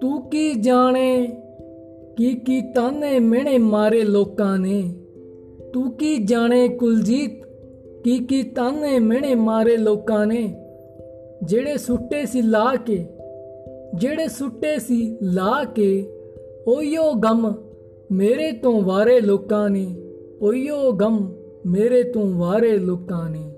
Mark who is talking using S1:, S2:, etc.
S1: ਤੂੰ ਕੀ ਜਾਣੇ? ਕੀ ਕੀ ਤਾਨੇ ਮਿਹਣੇ ਮਾਰੇ ਲੋਕਾਂ ਨੇ? ਤੂੰ ਕੀ ਜਾਣੇ ਕੁਲਜੀਤ? ਕੀ ਕੀ ਤਾਨੇ ਮਿਹਣੇ ਮਾਰੇ ਲੋਕਾਂ ਨੇ? ਜਿਹੜੇ ਸੁੱਟੇ ਸੀ ਲਾ ਕੇ, ਜਿਹੜੇ ਸੁੱਟੇ ਸੀ ਲਾ ਕੇ ਓਯੋ ਗਮ ਮੇਰੇ ਤੋਂ ਵਾਰੇ ਲੋਕਾਂ ਨੇ। ਓਯੋ ਗਮ ਮੇਰੇ ਤੋਂ ਵਾਰੇ ਲੋਕਾਂ ਨੇ।